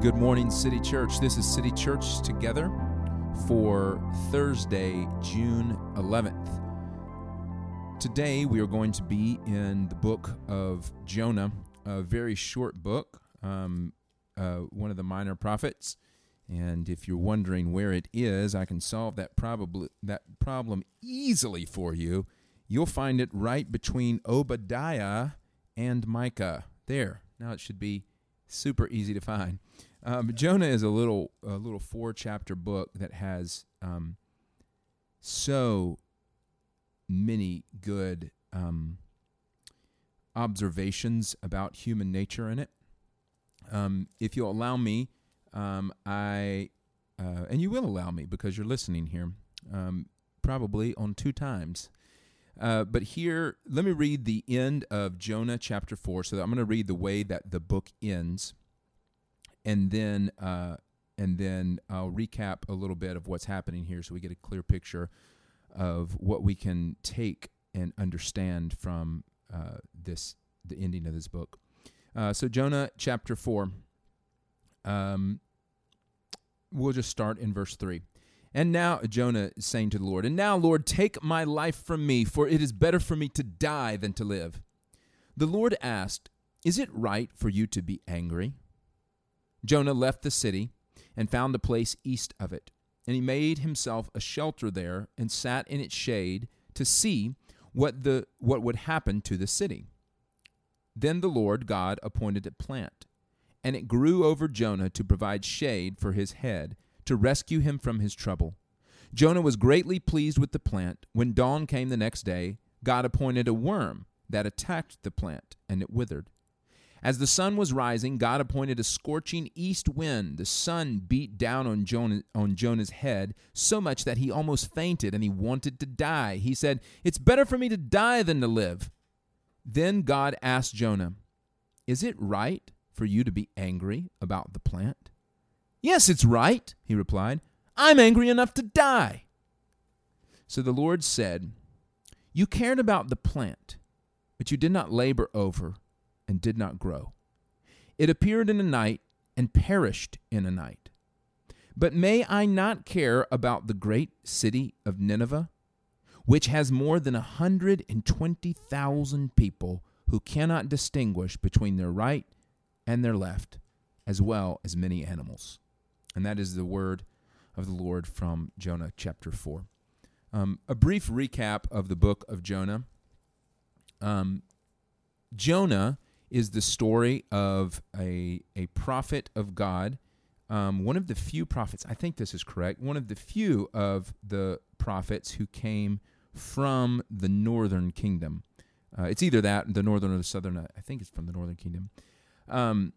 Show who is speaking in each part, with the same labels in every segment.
Speaker 1: Good morning, City Church. This is City Church Together for Thursday, June 11th. Today, we are going to be in the book of Jonah, a very short book, um, uh, one of the minor prophets. And if you're wondering where it is, I can solve that, that problem easily for you. You'll find it right between Obadiah and Micah. There. Now it should be super easy to find. Um, Jonah is a little a little four chapter book that has um, so many good um, observations about human nature in it. Um, if you'll allow me, um, I uh, and you will allow me because you're listening here, um, probably on two times. Uh, but here, let me read the end of Jonah chapter 4. So I'm going to read the way that the book ends and then uh, and then I'll recap a little bit of what's happening here, so we get a clear picture of what we can take and understand from uh, this the ending of this book. Uh, so Jonah chapter four. Um, we'll just start in verse three. And now Jonah is saying to the Lord, And now, Lord, take my life from me, for it is better for me to die than to live. The Lord asked, Is it right for you to be angry? Jonah left the city and found a place east of it. And he made himself a shelter there and sat in its shade to see what, the, what would happen to the city. Then the Lord God appointed a plant, and it grew over Jonah to provide shade for his head, to rescue him from his trouble. Jonah was greatly pleased with the plant. When dawn came the next day, God appointed a worm that attacked the plant, and it withered. As the sun was rising, God appointed a scorching east wind. The sun beat down on Jonah, on Jonah's head so much that he almost fainted and he wanted to die. He said, It's better for me to die than to live. Then God asked Jonah, Is it right for you to be angry about the plant? Yes, it's right, he replied. I'm angry enough to die. So the Lord said, You cared about the plant, but you did not labor over and did not grow. It appeared in a night and perished in a night. But may I not care about the great city of Nineveh, which has more than a hundred and twenty thousand people who cannot distinguish between their right and their left, as well as many animals? And that is the word of the Lord from Jonah chapter 4. Um, a brief recap of the book of Jonah. Um, Jonah is the story of a, a prophet of God, um, one of the few prophets, I think this is correct, one of the few of the prophets who came from the northern kingdom. Uh, it's either that, the northern or the southern. I think it's from the northern kingdom. Um,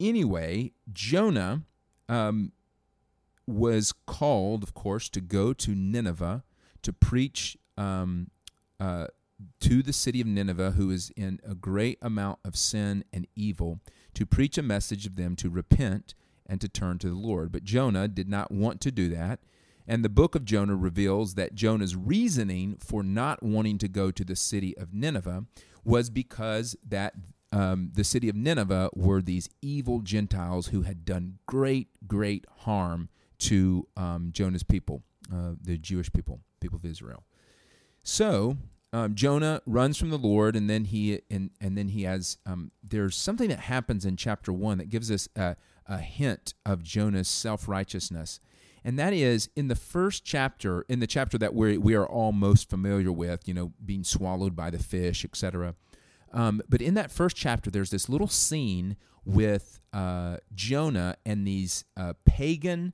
Speaker 1: anyway, Jonah um, was called, of course, to go to Nineveh to preach um, uh, to the city of Nineveh, who is in a great amount of sin and evil, to preach a message of them to repent and to turn to the Lord. But Jonah did not want to do that. And the book of Jonah reveals that Jonah's reasoning for not wanting to go to the city of Nineveh was because that um, the city of Nineveh were these evil Gentiles who had done great, great harm to um, Jonah's people, uh, the Jewish people, people of Israel. So um, Jonah runs from the Lord, and then he and and then he has um, there's something that happens in chapter one that gives us a, a hint of Jonah's self righteousness, and that is in the first chapter, in the chapter that we we are all most familiar with, you know, being swallowed by the fish, etc. Um, but in that first chapter, there's this little scene with uh, Jonah and these uh, pagan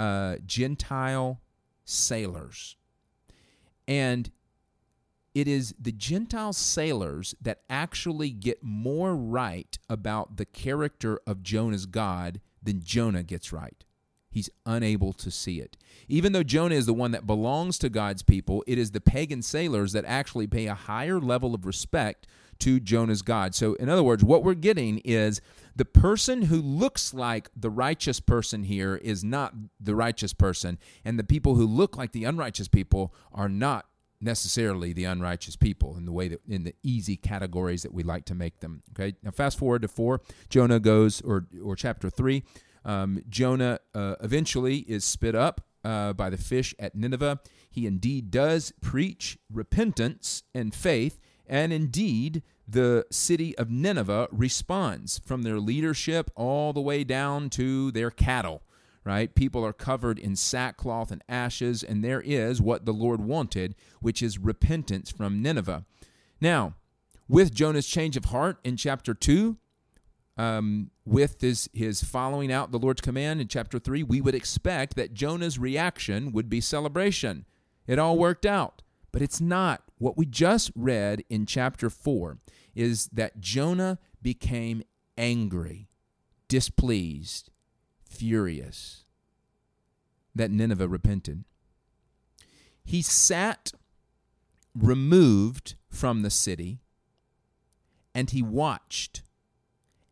Speaker 1: uh, Gentile sailors, and it is the Gentile sailors that actually get more right about the character of Jonah's God than Jonah gets right. He's unable to see it. Even though Jonah is the one that belongs to God's people, it is the pagan sailors that actually pay a higher level of respect to Jonah's God. So, in other words, what we're getting is the person who looks like the righteous person here is not the righteous person, and the people who look like the unrighteous people are not necessarily the unrighteous people in the way that in the easy categories that we like to make them. Okay, now fast forward to four. Jonah goes, or or chapter three. Um, Jonah uh, eventually is spit up uh, by the fish at Nineveh. He indeed does preach repentance and faith, and indeed the city of Nineveh responds from their leadership all the way down to their cattle right? People are covered in sackcloth and ashes, and there is what the Lord wanted, which is repentance from Nineveh. Now, with Jonah's change of heart in chapter 2, um, with his, his following out the Lord's command in chapter 3, we would expect that Jonah's reaction would be celebration. It all worked out, but it's not. What we just read in chapter 4 is that Jonah became angry, displeased, furious that Nineveh repented. He sat removed from the city and he watched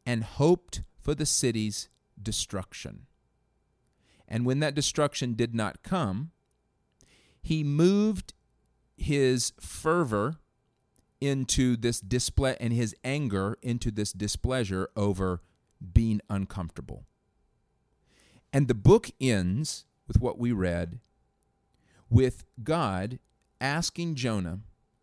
Speaker 1: and hoped for the city's destruction. And when that destruction did not come, he moved his fervor into this display and his anger into this displeasure over being uncomfortable. And the book ends with what we read with God asking Jonah,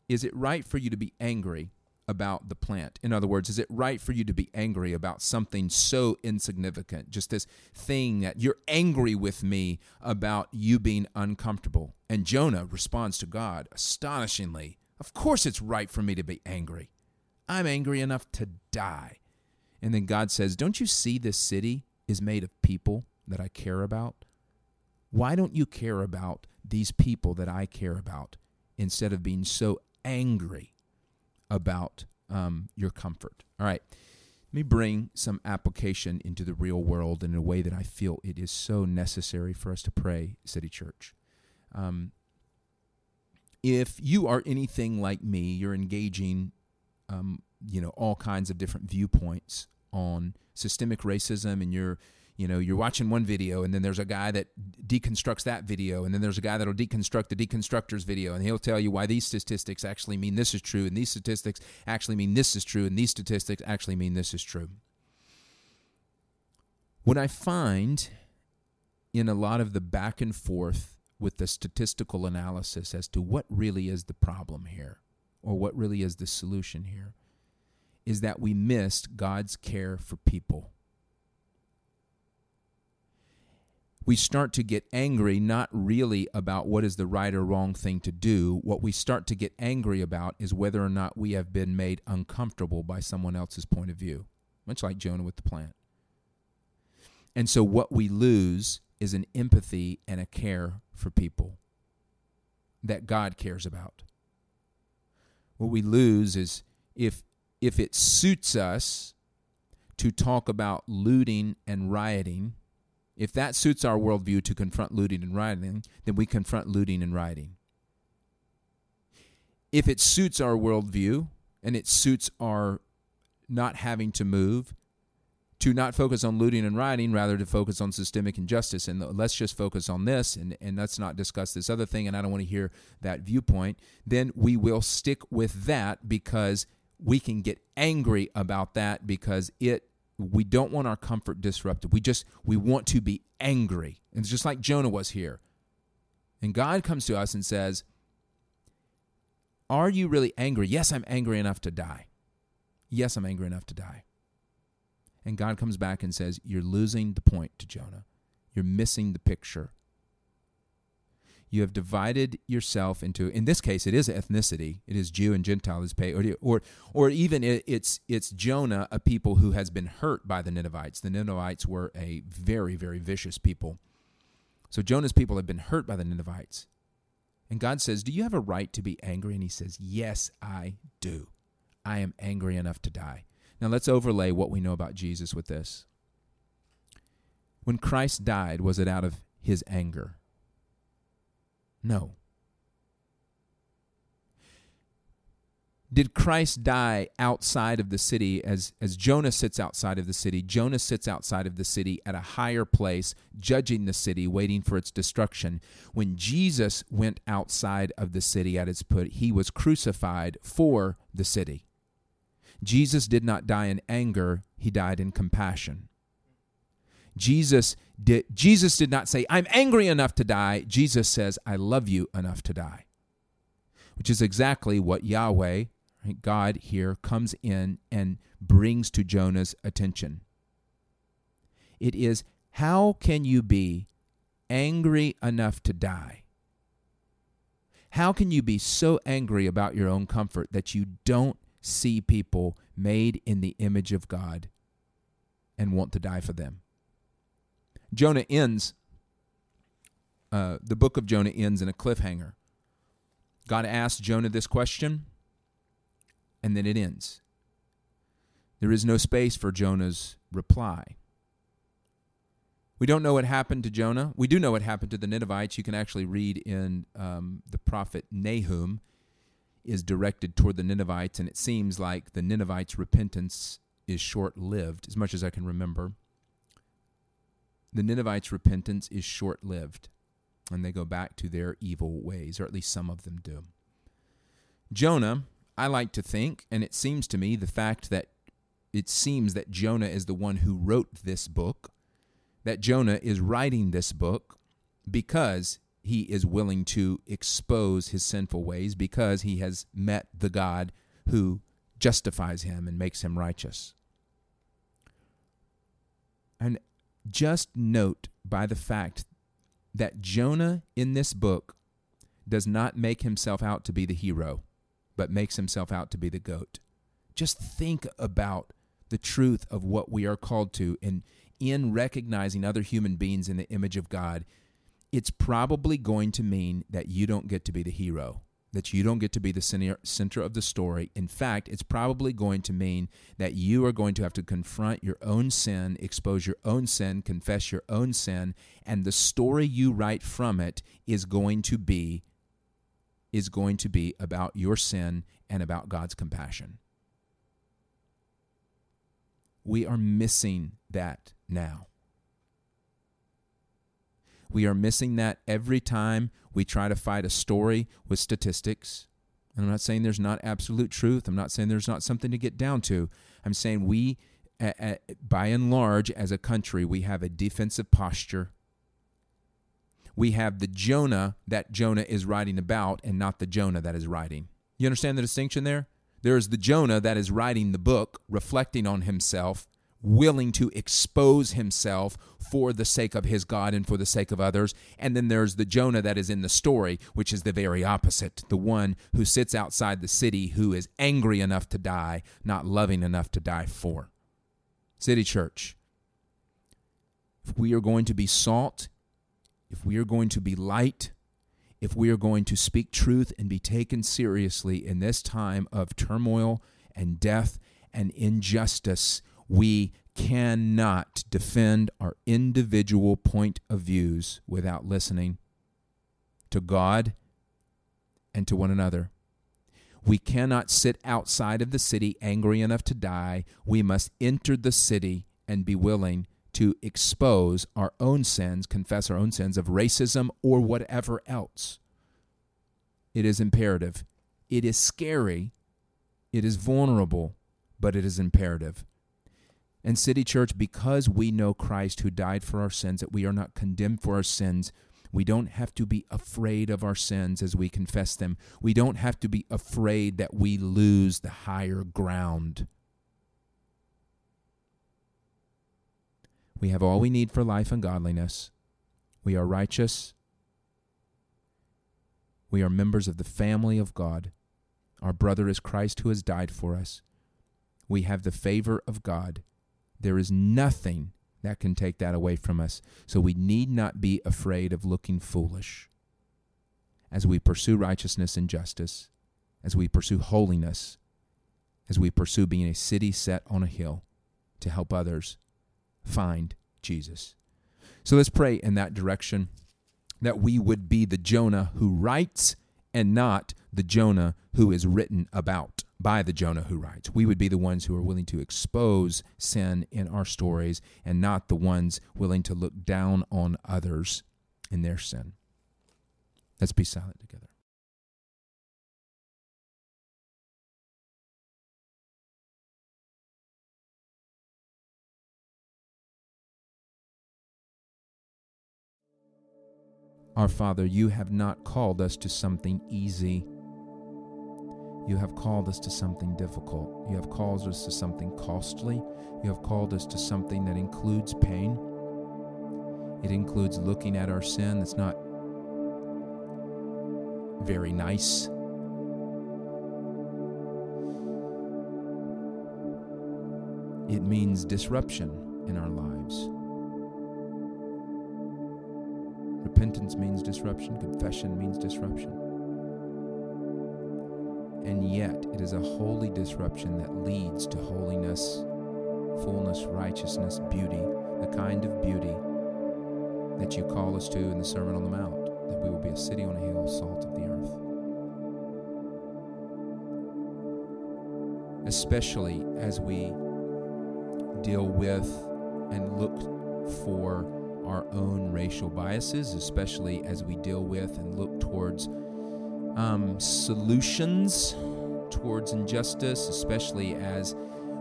Speaker 1: Is it right for you to be angry about the plant? In other words, is it right for you to be angry about something so insignificant? Just this thing that you're angry with me about you being uncomfortable. And Jonah responds to God astonishingly, Of course it's right for me to be angry. I'm angry enough to die. And then God says, Don't you see this city is made of people? that I care about? Why don't you care about these people that I care about instead of being so angry about um, your comfort? All right. Let me bring some application into the real world in a way that I feel it is so necessary for us to pray, City Church. Um, if you are anything like me, you're engaging, um, you know, all kinds of different viewpoints on systemic racism, and you're you know you're watching one video and then there's a guy that deconstructs that video and then there's a guy that'll deconstruct the deconstructor's video and he'll tell you why these statistics actually mean this is true and these statistics actually mean this is true and these statistics actually mean this is true. What i find in a lot of the back and forth with the statistical analysis as to what really is the problem here or what really is the solution here is that we missed god's care for people we start to get angry not really about what is the right or wrong thing to do. What we start to get angry about is whether or not we have been made uncomfortable by someone else's point of view, much like Jonah with the plant. And so what we lose is an empathy and a care for people that God cares about. What we lose is if if it suits us to talk about looting and rioting, if that suits our worldview to confront looting and rioting, then we confront looting and rioting. If it suits our worldview and it suits our not having to move, to not focus on looting and rioting, rather to focus on systemic injustice. And let's just focus on this and, and let's not discuss this other thing. And I don't want to hear that viewpoint. Then we will stick with that because we can get angry about that because it we don't want our comfort disrupted. We just we want to be angry. And it's just like Jonah was here. And God comes to us and says, Are you really angry? Yes, I'm angry enough to die. Yes, I'm angry enough to die. And God comes back and says, You're losing the point to Jonah. You're missing the picture. You have divided yourself into, in this case, it is ethnicity. It is Jew and Gentile is pay, or, or, or even it's it's Jonah, a people who has been hurt by the Ninevites. The Ninevites were a very very vicious people. So Jonah's people have been hurt by the Ninevites, and God says, "Do you have a right to be angry?" And He says, "Yes, I do. I am angry enough to die." Now let's overlay what we know about Jesus with this. When Christ died, was it out of His anger? No. Did Christ die outside of the city as, as Jonah sits outside of the city? Jonah sits outside of the city at a higher place, judging the city, waiting for its destruction. When Jesus went outside of the city at its put, he was crucified for the city. Jesus did not die in anger, he died in compassion. Jesus did Jesus did not say, "I'm angry enough to die." Jesus says, "I love you enough to die." Which is exactly what Yahweh God here comes in and brings to Jonah's attention. It is how can you be angry enough to die? How can you be so angry about your own comfort that you don't see people made in the image of God and want to die for them? Jonah ends, uh, the book of Jonah ends in a cliffhanger. God asks Jonah this question and then it ends. There is no space for Jonah's reply. We don't know what happened to Jonah. We do know what happened to the Ninevites. You can actually read in um, the prophet Nahum is directed toward the Ninevites, and it seems like the Ninevites' repentance is short lived, as much as I can remember. The Ninevites' repentance is short lived, and they go back to their evil ways, or at least some of them do. Jonah I like to think, and it seems to me, the fact that it seems that Jonah is the one who wrote this book, that Jonah is writing this book because he is willing to expose his sinful ways, because he has met the God who justifies him and makes him righteous. And just note by the fact that Jonah in this book does not make himself out to be the hero but makes himself out to be the goat. Just think about the truth of what we are called to and in recognizing other human beings in the image of God, it's probably going to mean that you don't get to be the hero, that you don't get to be the center of the story. In fact, it's probably going to mean that you are going to have to confront your own sin, expose your own sin, confess your own sin, and the story you write from it is going to be is going to be about your sin and about God's compassion. We are missing that now. We are missing that every time we try to fight a story with statistics. And I'm not saying there's not absolute truth. I'm not saying there's not something to get down to. I'm saying we, by and large, as a country, we have a defensive posture we have the Jonah that Jonah is writing about and not the Jonah that is writing. You understand the distinction there? There is the Jonah that is writing the book, reflecting on himself, willing to expose himself for the sake of his God and for the sake of others. And then there's the Jonah that is in the story, which is the very opposite the one who sits outside the city who is angry enough to die, not loving enough to die for. City Church, if we are going to be salt if we are going to be light, if we are going to speak truth and be taken seriously in this time of turmoil and death and injustice, we cannot defend our individual point of views without listening to God and to one another. We cannot sit outside of the city angry enough to die. We must enter the city and be willing to expose our own sins, confess our own sins of racism or whatever else. It is imperative. It is scary. It is vulnerable, but it is imperative. And City Church, because we know Christ who died for our sins, that we are not condemned for our sins, we don't have to be afraid of our sins as we confess them. We don't have to be afraid that we lose the higher ground. We have all we need for life and godliness. We are righteous. We are members of the family of God. Our brother is Christ who has died for us. We have the favor of God. There is nothing that can take that away from us. So we need not be afraid of looking foolish as we pursue righteousness and justice, as we pursue holiness, as we pursue being a city set on a hill to help others find Jesus. So let's pray in that direction that we would be the Jonah who writes and not the Jonah who is written about. By the Jonah who writes. We would be the ones who are willing to expose sin in our stories and not the ones willing to look down on others in their sin. Let's be silent together. Our Father, you have not called us to something easy. You have called us to something difficult. You have called us to something costly. You have called us to something that includes pain. It includes looking at our sin that's not very nice. It means disruption in our lives. Repentance means disruption, confession means disruption. And yet, it is a holy disruption that leads to holiness, fullness, righteousness, beauty, the kind of beauty that you call us to in the Sermon on the Mount, that we will be a city on a hill, salt of the earth. Especially as we deal with and look for our own racial biases, especially as we deal with and look towards um, solutions towards injustice, especially as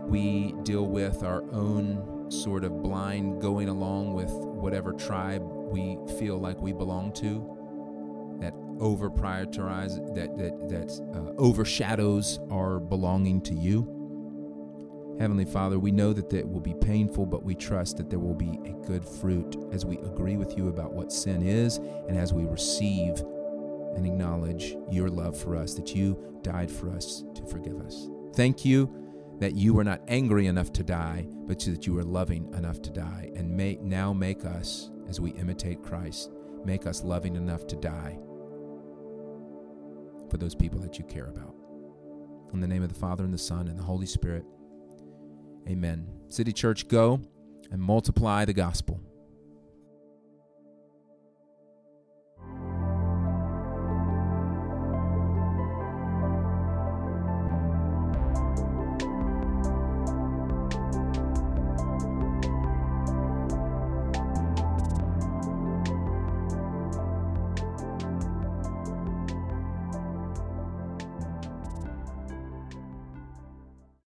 Speaker 1: we deal with our own sort of blind going along with whatever tribe we feel like we belong to, that over prioritize that that that uh, overshadows our belonging to you. Heavenly Father, we know that it will be painful, but we trust that there will be a good fruit as we agree with you about what sin is and as we receive and acknowledge your love for us, that you died for us to forgive us. Thank you that you were not angry enough to die, but that you were loving enough to die. And may, now make us, as we imitate Christ, make us loving enough to die for those people that you care about. In the name of the Father, and the Son, and the Holy Spirit. Amen. City Church, go and multiply the gospel.